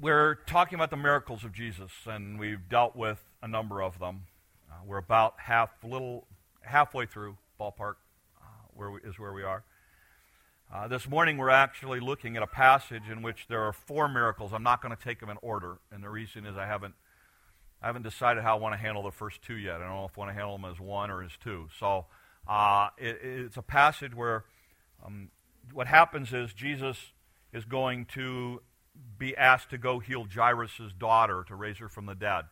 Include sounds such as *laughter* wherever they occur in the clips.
we're talking about the miracles of Jesus, and we've dealt with a number of them. Uh, we're about half, little, halfway through ballpark, uh, where we, is where we are. Uh, this morning, we're actually looking at a passage in which there are four miracles. I'm not going to take them in order, and the reason is I haven't, I haven't decided how I want to handle the first two yet. I don't know if I want to handle them as one or as two. So uh, it, it's a passage where um, what happens is Jesus is going to be asked to go heal Jairus' daughter to raise her from the dead.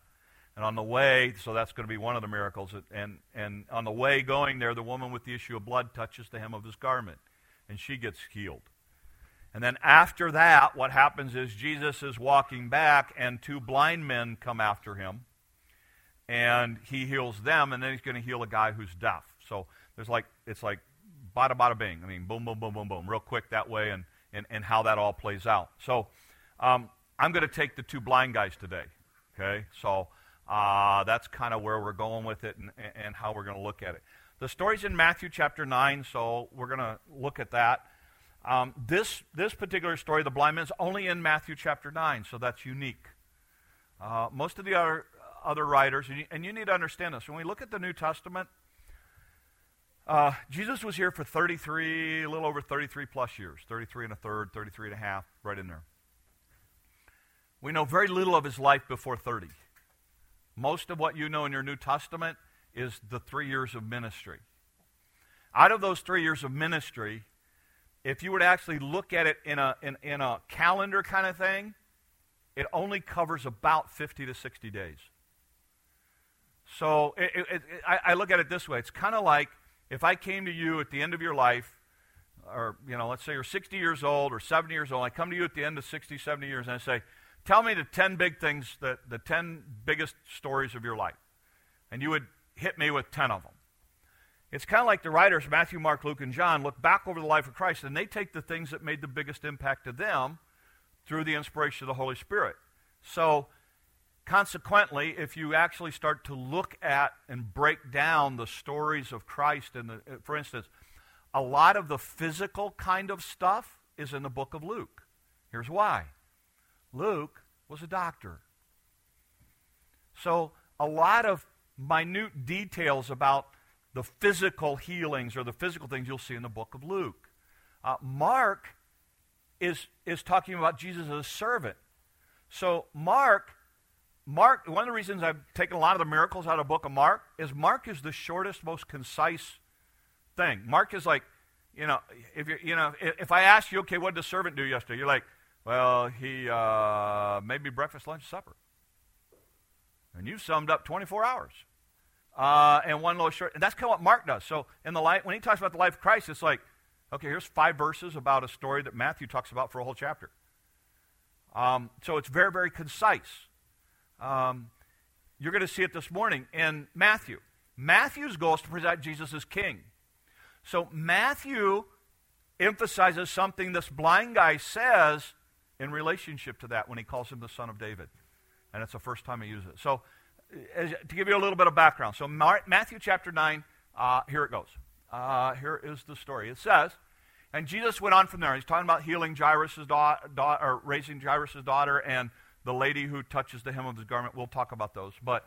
And on the way, so that's going to be one of the miracles. And, and on the way going there, the woman with the issue of blood touches the hem of his garment, and she gets healed. And then after that, what happens is Jesus is walking back, and two blind men come after him, and he heals them, and then he's going to heal a guy who's deaf. So there's like it's like bada bada bing. I mean, boom, boom, boom, boom, boom, real quick that way, and and, and how that all plays out. So um, I'm going to take the two blind guys today. Okay, so uh, that's kind of where we're going with it and, and how we're going to look at it. The story's in Matthew chapter 9, so we're going to look at that. Um, this, this particular story, the blind man, is only in Matthew chapter 9, so that's unique. Uh, most of the other, other writers, and you, and you, need to understand this, when we look at the New Testament, uh, Jesus was here for 33, a little over 33 plus years, 33 and a third, 33 and a half, right in there. We know very little of his life before 30. Most of what you know in your New Testament is the three years of ministry. Out of those three years of ministry, if you were to actually look at it in a, in, in a calendar kind of thing, it only covers about 50 to 60 days. So it, it, it, I, I look at it this way it's kind of like if I came to you at the end of your life, or, you know, let's say you're 60 years old or 70 years old, I come to you at the end of 60, 70 years, and I say, Tell me the 10 big things, the, the 10 biggest stories of your life. And you would hit me with 10 of them. It's kind of like the writers, Matthew, Mark, Luke, and John, look back over the life of Christ and they take the things that made the biggest impact to them through the inspiration of the Holy Spirit. So, consequently, if you actually start to look at and break down the stories of Christ, and for instance, a lot of the physical kind of stuff is in the book of Luke. Here's why Luke was a doctor. So, a lot of minute details about the physical healings or the physical things you'll see in the book of Luke. Uh, Mark is, is talking about Jesus as a servant. So, Mark, Mark, one of the reasons I've taken a lot of the miracles out of the book of Mark is Mark is the shortest, most concise thing. Mark is like, you know, if you're, you know, if I ask you, okay, what did the servant do yesterday? You're like, well, he uh, made me breakfast, lunch, supper. And you summed up 24 hours. Uh, and one little short. And that's kind of what Mark does. So in the life, when he talks about the life of Christ, it's like, okay, here's five verses about a story that Matthew talks about for a whole chapter. Um, so it's very, very concise. Um, you're going to see it this morning in Matthew. Matthew's goal is to present Jesus as king. So Matthew emphasizes something this blind guy says in relationship to that when he calls him the son of David. And it's the first time he uses it. So, as, to give you a little bit of background. So, Mar- Matthew chapter 9, uh, here it goes. Uh, here is the story. It says, and Jesus went on from there. He's talking about healing Jairus' daughter, da- or raising Jairus' daughter, and the lady who touches the hem of his garment. We'll talk about those. But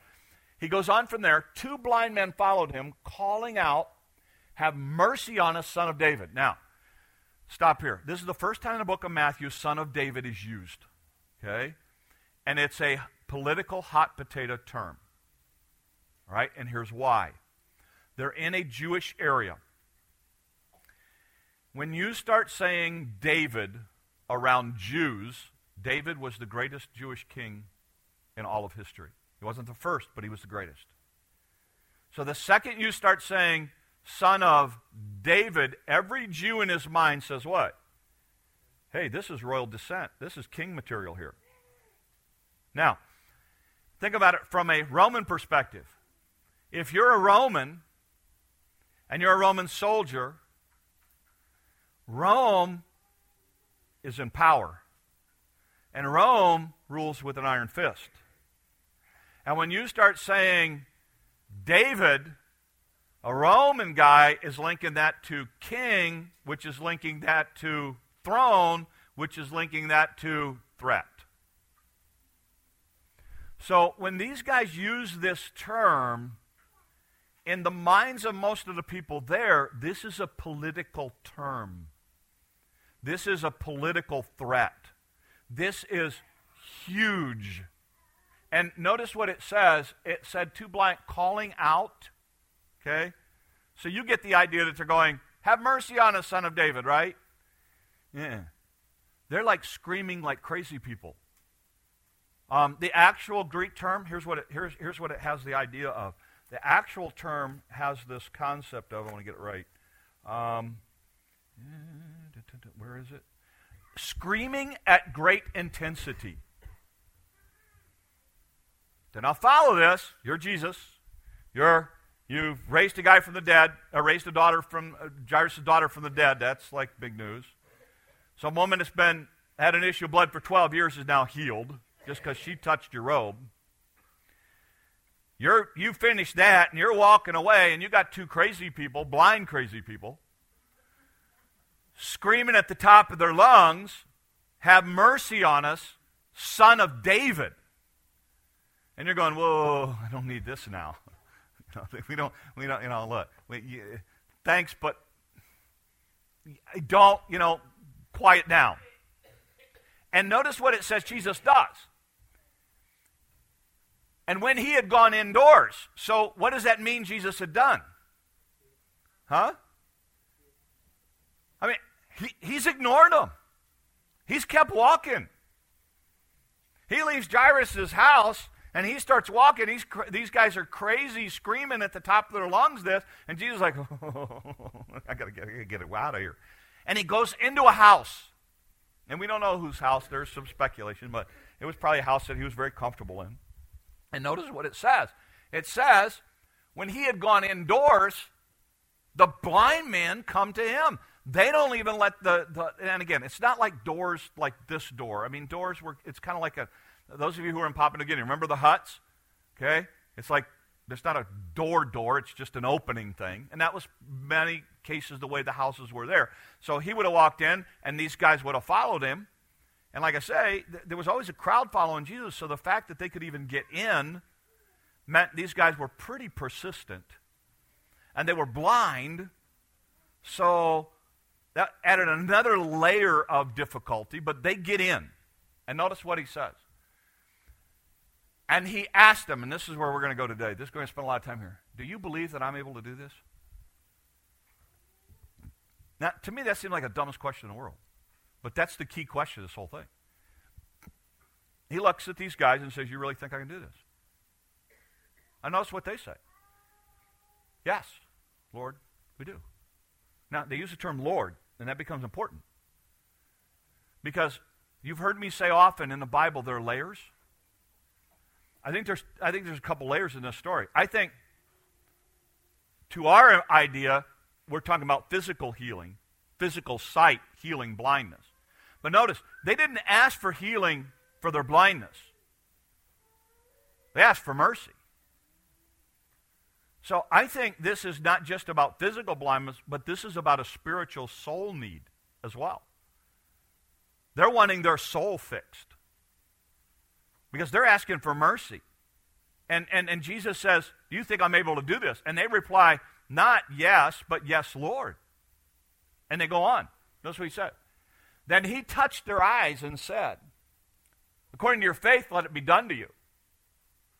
he goes on from there. Two blind men followed him, calling out, Have mercy on us, son of David. Now, Stop here. This is the first time in the book of Matthew, son of David is used. Okay? And it's a political hot potato term. All right? And here's why. They're in a Jewish area. When you start saying David around Jews, David was the greatest Jewish king in all of history. He wasn't the first, but he was the greatest. So the second you start saying son of David, every Jew in his mind says what? Hey, this is royal descent. This is king material here. Now, think about it from a Roman perspective. If you're a Roman and you're a Roman soldier, Rome is in power. And Rome rules with an iron fist. And when you start saying David a Roman guy is linking that to king, which is linking that to throne, which is linking that to threat. So when these guys use this term, in the minds of most of the people there, this is a political term. This is a political threat. This is huge. And notice what it says. It said two blank calling out. Okay? So you get the idea that they're going, Have mercy on us, son of David, right? Yeah. They're like screaming like crazy people. Um, the actual Greek term, here's what, it, here's, here's what it has the idea of. The actual term has this concept of, I want to get it right. Um, where is it? Screaming at great intensity. Then I'll follow this. You're Jesus. You're you've raised a guy from the dead, uh, raised a daughter from uh, Jairus' daughter from the dead. That's like big news. Some woman that's been had an issue of blood for 12 years is now healed just because she touched your robe. You're, you finished that and you're walking away, and you got two crazy people, blind crazy people, screaming at the top of their lungs, Have mercy on us, son of David. And you're going, Whoa, I don't need this now. *laughs* we don't, we don't, you know, look, we, you, thanks, but don't, you know, quiet down. And notice what it says Jesus does. And when he had gone indoors, so what does that mean Jesus had done? Huh? I mean, he, he's ignored them. He's kept walking. He leaves Jairus' house and he starts walking. He's, these guys are crazy, screaming at the top of their lungs this. And Jesus is like, oh, *laughs* I got to get it out of here. And he goes into a house. And we don't know whose house. There's some speculation, but it was probably a house that he was very comfortable in. And notice what it says. It says, when he had gone indoors, the blind men come to him. They don't even let the, the and again, it's not like doors like this door. I mean, doors were, it's kind of like a, those of you who are in Papua New Guinea, remember the huts? Okay? It's like, there's not a door door, it's just an opening thing. And that was many cases the way the houses were there. So he would have walked in, and these guys would have followed him. And like I say, th- there was always a crowd following Jesus, so the fact that they could even get in meant these guys were pretty persistent. And they were blind, so that added another layer of difficulty, but they get in. And notice what he says. And he asked them, and this is where we're going to go today. This is going to spend a lot of time here. Do you believe that I'm able to do this? Now, to me, that seemed like the dumbest question in the world. But that's the key question of this whole thing. He looks at these guys and says, You really think I can do this? I notice what they say. Yes, Lord, we do. Now, they use the term Lord, and that becomes important. Because you've heard me say often in the Bible there are layers. I think there's, I think there's a couple layers in this story. I think, to our idea, we're talking about physical healing, physical sight, healing blindness. But notice, they didn't ask for healing for their blindness, they asked for mercy. So I think this is not just about physical blindness, but this is about a spiritual soul need as well. They're wanting their soul fixed because they're asking for mercy. And, and, and Jesus says, Do you think I'm able to do this? And they reply, Not yes, but yes, Lord. And they go on. Notice what he said. Then he touched their eyes and said, According to your faith, let it be done to you.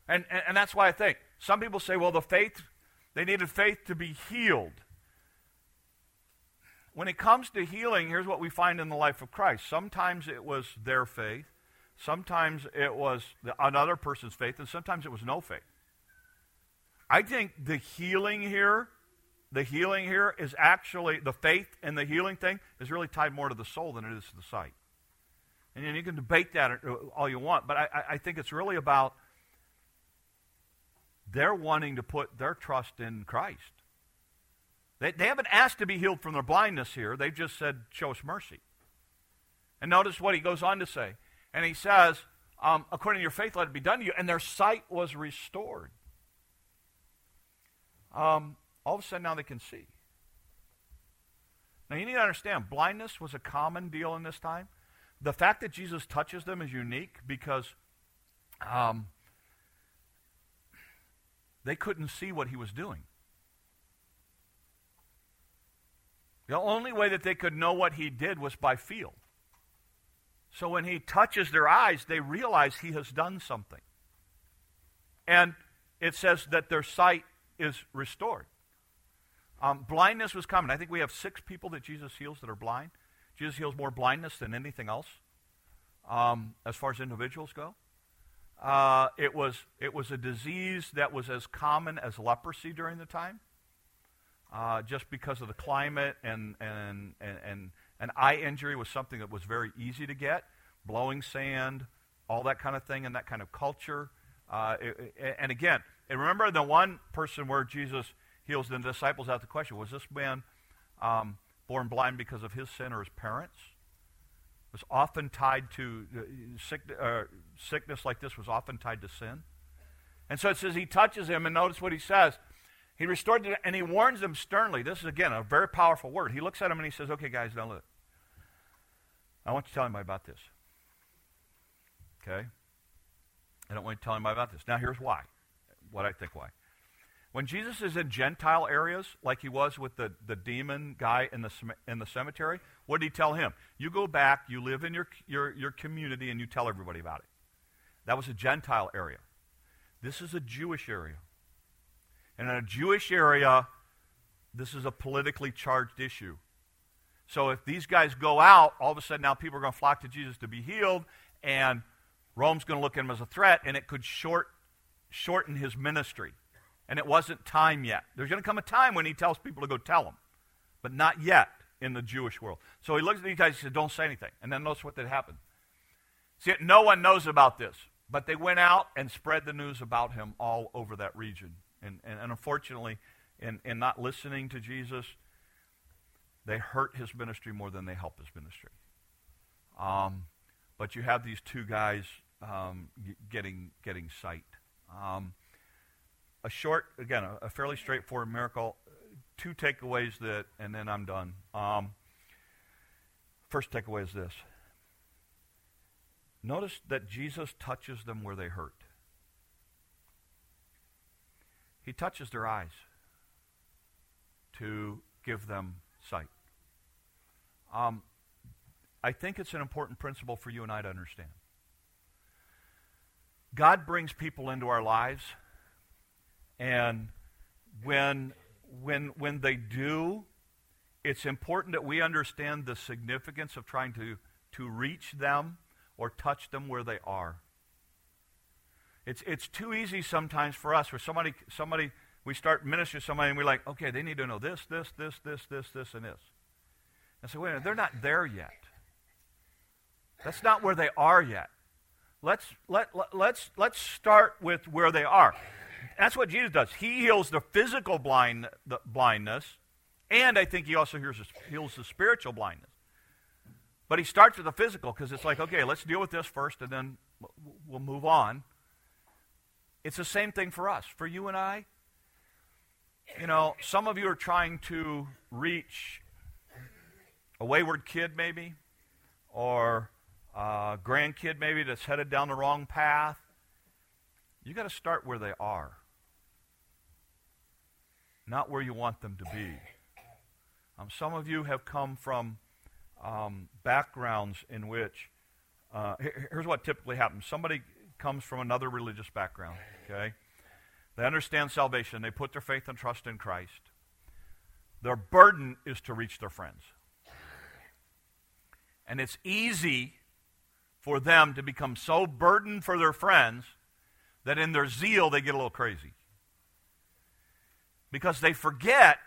And, and, and that's why I think some people say, well, the faith, they needed faith to be healed. When it comes to healing, here's what we find in the life of Christ. Sometimes it was their faith, sometimes it was another person's faith, and sometimes it was no faith. I think the healing here the healing here is actually, the faith and the healing thing is really tied more to the soul than it is to the sight. And you can debate that uh, all you want, but I, I think it's really about they're wanting to put their trust in Christ. They, they haven't asked to be healed from their blindness here. They've just said, Show us mercy. And notice what he goes on to say. And he says, um, According to your faith, let it be done to you. And their sight was restored. Um, all of a sudden now they can see. Now you need to understand, blindness was a common deal in this time. The fact that Jesus touches them is unique because um, they couldn't see what he was doing. The only way that they could know what he did was by feel. So when he touches their eyes, they realize he has done something. And it says that their sight is restored. Um, blindness was common. I think we have six people that Jesus heals that are blind. Jesus heals more blindness than anything else um, as far as individuals go. Uh, it, was, it was a disease that was as common as leprosy during the time uh, just because of the climate and, and, and, and an eye injury was something that was very easy to get. Blowing sand, all that kind of thing, and that kind of culture. Uh, it, it, and again, and remember the one person where Jesus heals the disciples out the question was this man um, born blind because of his sin or his parents? Was often tied to uh, sick, uh, sickness like this was often tied to sin. And so it says he touches him, and notice what he says. He restored it, and he warns them sternly. This is, again, a very powerful word. He looks at them and he says, Okay, guys, now look. I want you to tell anybody about this. Okay? I don't want to tell anybody about this. Now, here's why. What I think why. When Jesus is in Gentile areas, like he was with the, the demon guy in the, in the cemetery, what did he tell him? You go back, you live in your, your, your community, and you tell everybody about it. That was a Gentile area. This is a Jewish area. And in a Jewish area, this is a politically charged issue. So if these guys go out, all of a sudden now people are going to flock to Jesus to be healed, and Rome's going to look at him as a threat, and it could short, shorten his ministry. And it wasn't time yet. There's going to come a time when he tells people to go tell them, but not yet in the Jewish world. So he looks at these guys and says, Don't say anything. And then notice what did happen. See, no one knows about this, but they went out and spread the news about him all over that region. And, and, and unfortunately, in, in not listening to Jesus, they hurt his ministry more than they help his ministry. Um, but you have these two guys um, getting, getting sight. Um, a short, again, a, a, fairly straightforward miracle. Two takeaways that, and then I'm done. Um, first takeaway is this. Notice that Jesus touches them where they hurt. He touches their eyes to give them sight. Um, I think it's an important principle for you and I to understand. God brings people into our lives, and when, when, when they do, it's important that we understand the significance of trying to, to reach them or touch them where they are. It's, it's too easy sometimes for us where somebody, somebody, we start ministering to somebody and we're like, okay, they need to know this, this, this, this, this, this, and this. And so, wait a minute, they're not there yet. That's not where they are yet. Let's, let, let, let's, let's start with where they are. That's what Jesus does. He heals the physical blind, the blindness, and I think he also heals, heals the spiritual blindness. But he starts with the physical because it's like, okay, let's deal with this first, and then we'll move on. It's the same thing for us. For you and I, you know, some of you are trying to reach a wayward kid, maybe, or a grandkid, maybe, that's headed down the wrong path. You got to start where they are, not where you want them to be. Um, some of you have come from um, backgrounds in which, uh, here's what typically happens somebody comes from another religious background, okay? They understand salvation. They put their faith and trust in Christ. Their burden is to reach their friends. And it's easy for them to become so burdened for their friends that in their zeal they get a little crazy. Because they forget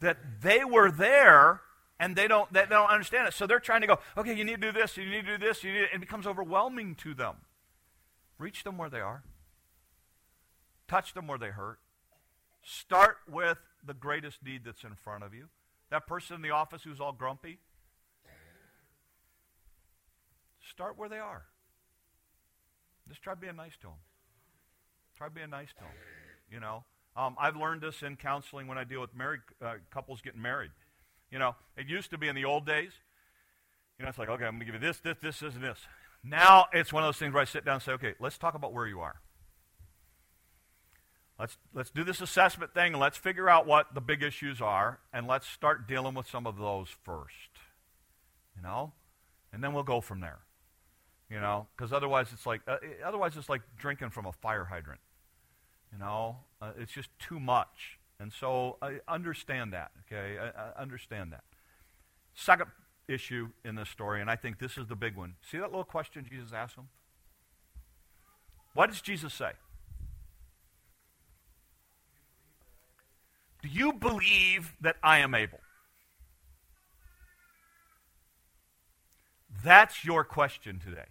that they were there and they don't, they don't understand it. So they're trying to go, okay, you need to do this, you need to do this, you need it becomes overwhelming to them. Reach them where they are. Touch them where they hurt. Start with the greatest need that's in front of you. That person in the office who's all grumpy. Start where they are. Just try being nice to them. Try being nice to them. You know, um, I've learned this in counseling when I deal with married uh, couples getting married. You know, it used to be in the old days. You know, it's like, okay, I'm going to give you this, this, this, this, and this. Now it's one of those things where I sit down and say, okay, let's talk about where you are. Let's, let's do this assessment thing and let's figure out what the big issues are and let's start dealing with some of those first. You know? And then we'll go from there. You know? Because otherwise it's like uh, otherwise it's like drinking from a fire hydrant. You know? Uh, it's just too much. And so I understand that, okay? I, I understand that. Second issue in this story, and I think this is the big one. See that little question Jesus asked him? What does Jesus say? Do you believe that I am able? That's your question today.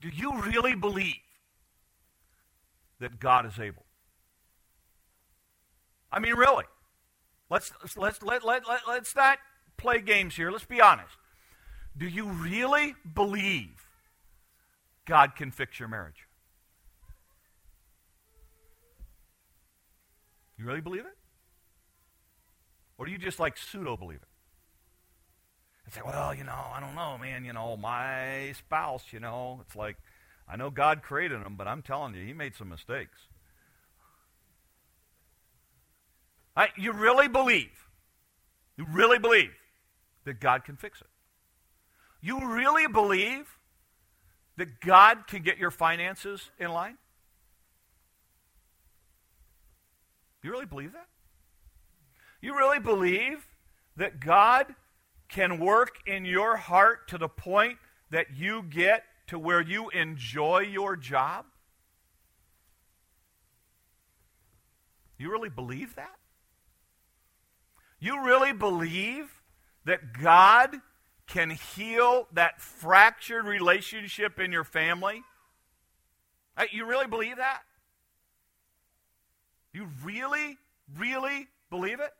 Do you really believe that God is able? I mean, really. Let's, let's, let, let, let, let's not play games here. Let's be honest. Do you really believe God can fix your marriage? You really believe it? Or do you just like pseudo believe it? And say, well, you know, I don't know, man. You know, my spouse, you know, it's like, I know God created him, but I'm telling you, he made some mistakes. I, you really believe, you really believe that God can fix it. You really believe that God can get your finances in line? You really believe that? You really believe that God can work in your heart to the point that you get to where you enjoy your job? You really believe that? You really believe that God can heal that fractured relationship in your family? Uh, you really believe that? You really, really believe it?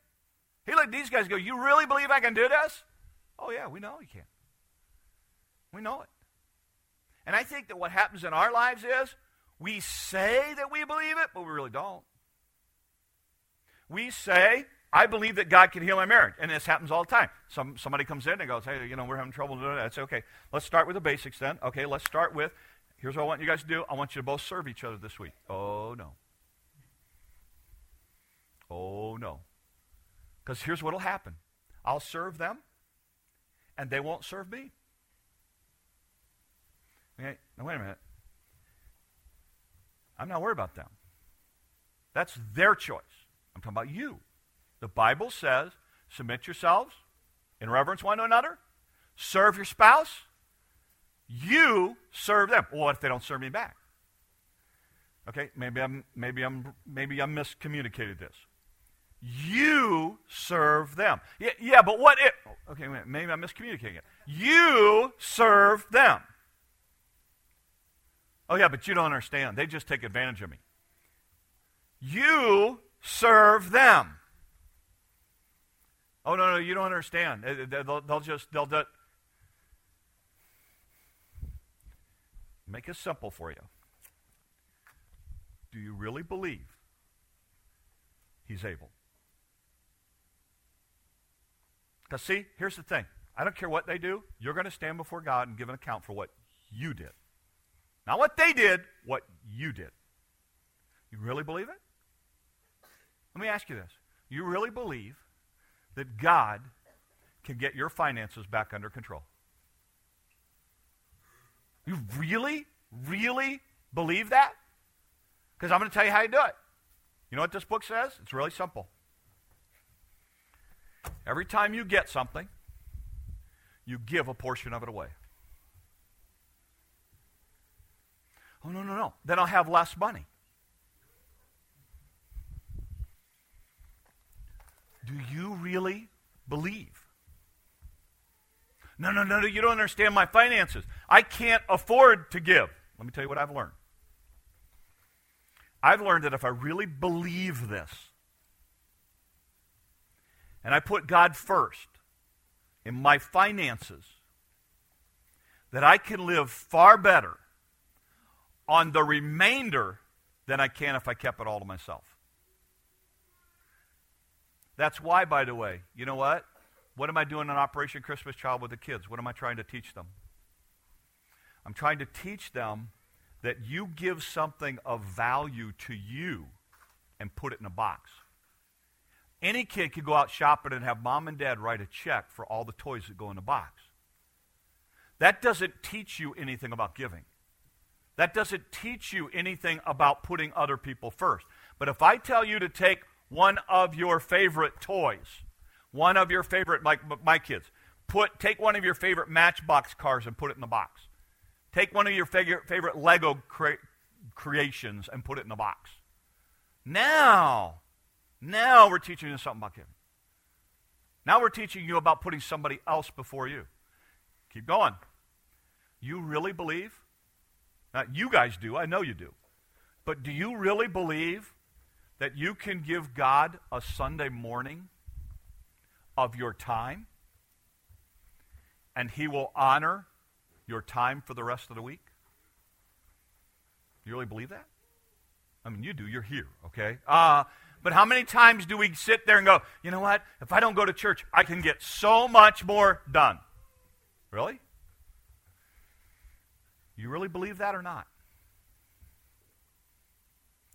He let these guys go, You really believe I can do this? Oh, yeah, we know you can. We know it. And I think that what happens in our lives is we say that we believe it, but we really don't. We say, I believe that God can heal my marriage. And this happens all the time. Some, somebody comes in and goes, hey, you know, we're having trouble doing that. It's okay. Let's start with the basics then. Okay, let's start with, here's what I want you guys to do. I want you to both serve each other this week. Oh, no. Oh, no. Because here's what will happen I'll serve them, and they won't serve me. Okay, now, wait a minute. I'm not worried about them. That's their choice. I'm talking about you. The Bible says, submit yourselves in reverence one to another, serve your spouse, you serve them. Well, what if they don't serve me back? Okay, maybe I'm maybe I'm maybe I'm miscommunicated this. You serve them. Yeah, yeah but what if okay, maybe I'm miscommunicating it. You serve them. Oh yeah, but you don't understand. They just take advantage of me. You serve them. Oh, no, no, you don't understand. They'll, they'll just, they'll, they'll make it simple for you. Do you really believe he's able? Because, see, here's the thing I don't care what they do, you're going to stand before God and give an account for what you did. Not what they did, what you did. You really believe it? Let me ask you this. You really believe that God can get your finances back under control? You really, really believe that? Because I'm going to tell you how you do it. You know what this book says? It's really simple. Every time you get something, you give a portion of it away. Oh, no, no, no. Then I'll have less money. Do you really believe? No, no, no, no, you don't understand my finances. I can't afford to give. Let me tell you what I've learned. I've learned that if I really believe this, and I put God first in my finances, that I can live far better on the remainder than I can if I kept it all to myself. That's why, by the way, you know what? What am I doing in Operation Christmas Child with the kids? What am I trying to teach them? I'm trying to teach them that you give something of value to you and put it in a box. Any kid could go out shopping and have mom and dad write a check for all the toys that go in the box. That doesn't teach you anything about giving. That doesn't teach you anything about putting other people first. But if I tell you to take one of your favorite toys, one of your favorite, like my kids, put, take one of your favorite Matchbox cars and put it in the box. Take one of your favorite, Lego cre- creations and put it in the box. Now, now we're teaching you something about giving. Now we're teaching you about putting somebody else before you. Keep going. You really believe? Now, you guys do. I know you do. But do you really believe that you can give God a Sunday morning of your time and He will honor your time for the rest of the week? You really believe that? I mean, you do. You're here, okay? Uh, but how many times do we sit there and go, you know what? If I don't go to church, I can get so much more done. Really? You really believe that or not?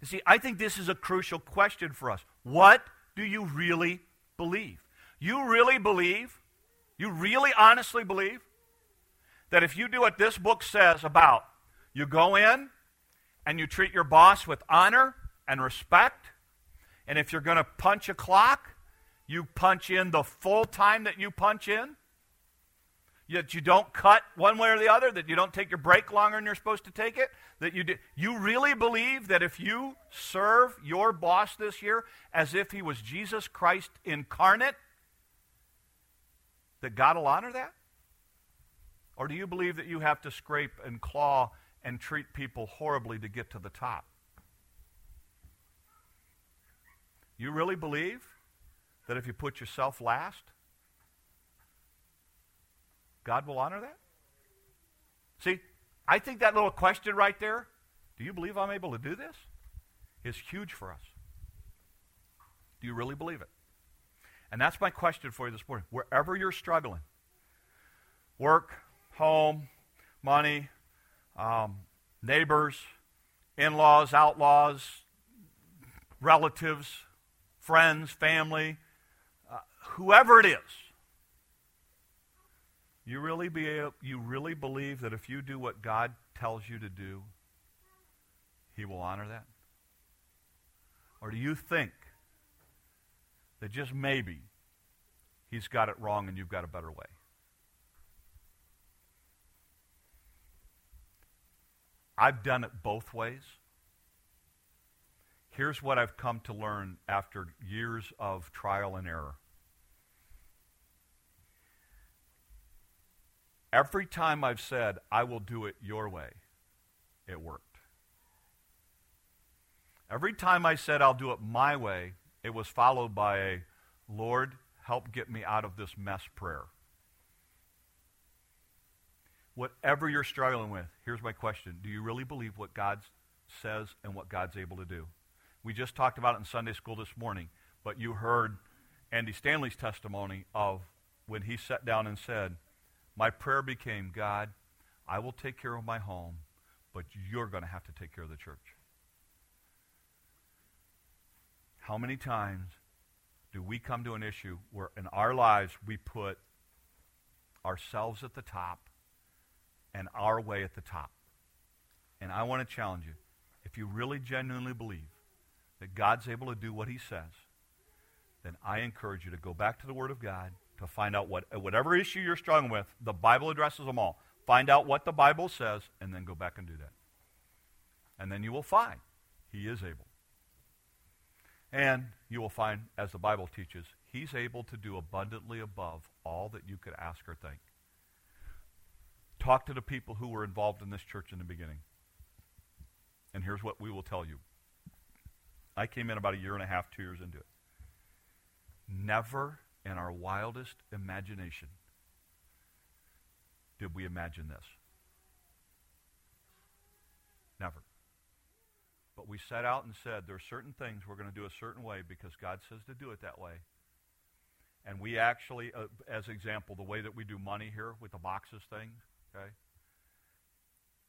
You see, I think this is a crucial question for us. What do you really believe? You really believe, you really honestly believe that if you do what this book says about you go in and you treat your boss with honor and respect, and if you're going to punch a clock, you punch in the full time that you punch in, that you don't cut one way or the other, that you don't take your break longer than you're supposed to take it, that you do, you really believe that if you serve your boss this year as if he was Jesus Christ incarnate, that God will honor that? Or do you believe that you have to scrape and claw and treat people horribly to get to the top? You really believe that if you put yourself last, God will honor that? See, I think that little question right there, do you believe I'm able to do this? Is huge for us. Do you really believe it? And that's my question for you this morning. Wherever you're struggling, work, home, money, um, neighbors, in laws, outlaws, relatives, friends, family, uh, whoever it is, you really, be able, you really believe that if you do what God tells you to do, He will honor that? Or do you think that just maybe He's got it wrong and you've got a better way? I've done it both ways. Here's what I've come to learn after years of trial and error. Every time I've said, I will do it your way, it worked. Every time I said, I'll do it my way, it was followed by a, Lord, help get me out of this mess prayer. Whatever you're struggling with, here's my question Do you really believe what God says and what God's able to do? We just talked about it in Sunday school this morning, but you heard Andy Stanley's testimony of when he sat down and said, my prayer became, God, I will take care of my home, but you're going to have to take care of the church. How many times do we come to an issue where in our lives we put ourselves at the top and our way at the top? And I want to challenge you. If you really genuinely believe that God's able to do what he says, then I encourage you to go back to the Word of God to find out what whatever issue you're struggling with, the Bible addresses them all. Find out what the Bible says and then go back and do that. And then you will find he is able. And you will find, as the Bible teaches, he's able to do abundantly above all that you could ask or think. Talk to the people who were involved in this church in the beginning. And here's what we will tell you. I came in about a year and a half, two years into it. Never in our wildest imagination did we imagine this. Never. But we set out and said there are certain things we're going to do a certain way because God says to do it that way. And we actually, uh, as example, the way that we do money here with the boxes thing, okay?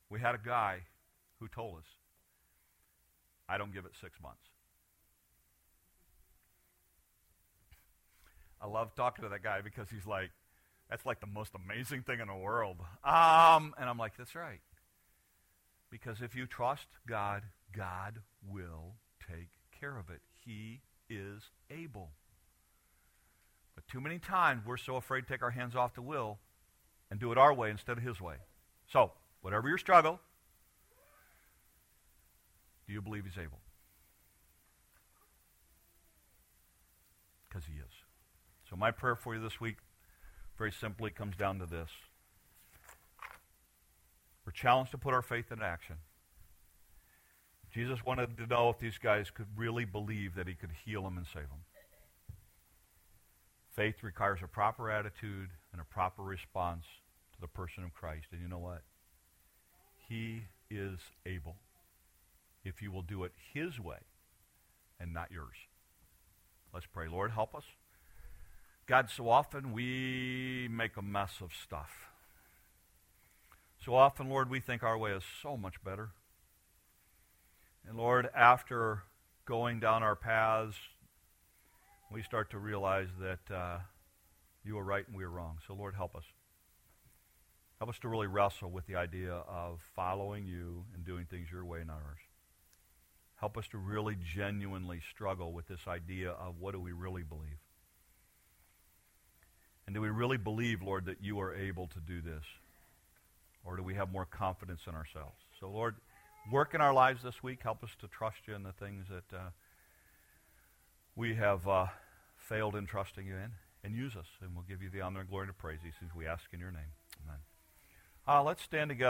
We had a guy who told us. I don't give it six months. I love talking to that guy because he's like, that's like the most amazing thing in the world. Um, and I'm like, that's right. Because if you trust God, God will take care of it. He is able. But too many times we're so afraid to take our hands off the will and do it our way instead of His way. So, whatever your struggle, do you believe He's able? Because He is. So, my prayer for you this week very simply comes down to this. We're challenged to put our faith into action. Jesus wanted to know if these guys could really believe that he could heal them and save them. Faith requires a proper attitude and a proper response to the person of Christ. And you know what? He is able if you will do it his way and not yours. Let's pray. Lord, help us. God, so often we make a mess of stuff. So often, Lord, we think our way is so much better. And Lord, after going down our paths, we start to realize that uh, you were right and we were wrong. So, Lord, help us. Help us to really wrestle with the idea of following you and doing things your way, not ours. Help us to really genuinely struggle with this idea of what do we really believe. And do we really believe, Lord, that you are able to do this? Or do we have more confidence in ourselves? So, Lord, work in our lives this week. Help us to trust you in the things that uh, we have uh, failed in trusting you in. And use us. And we'll give you the honor and glory and praise these things we ask in your name. Amen. Uh, let's stand together.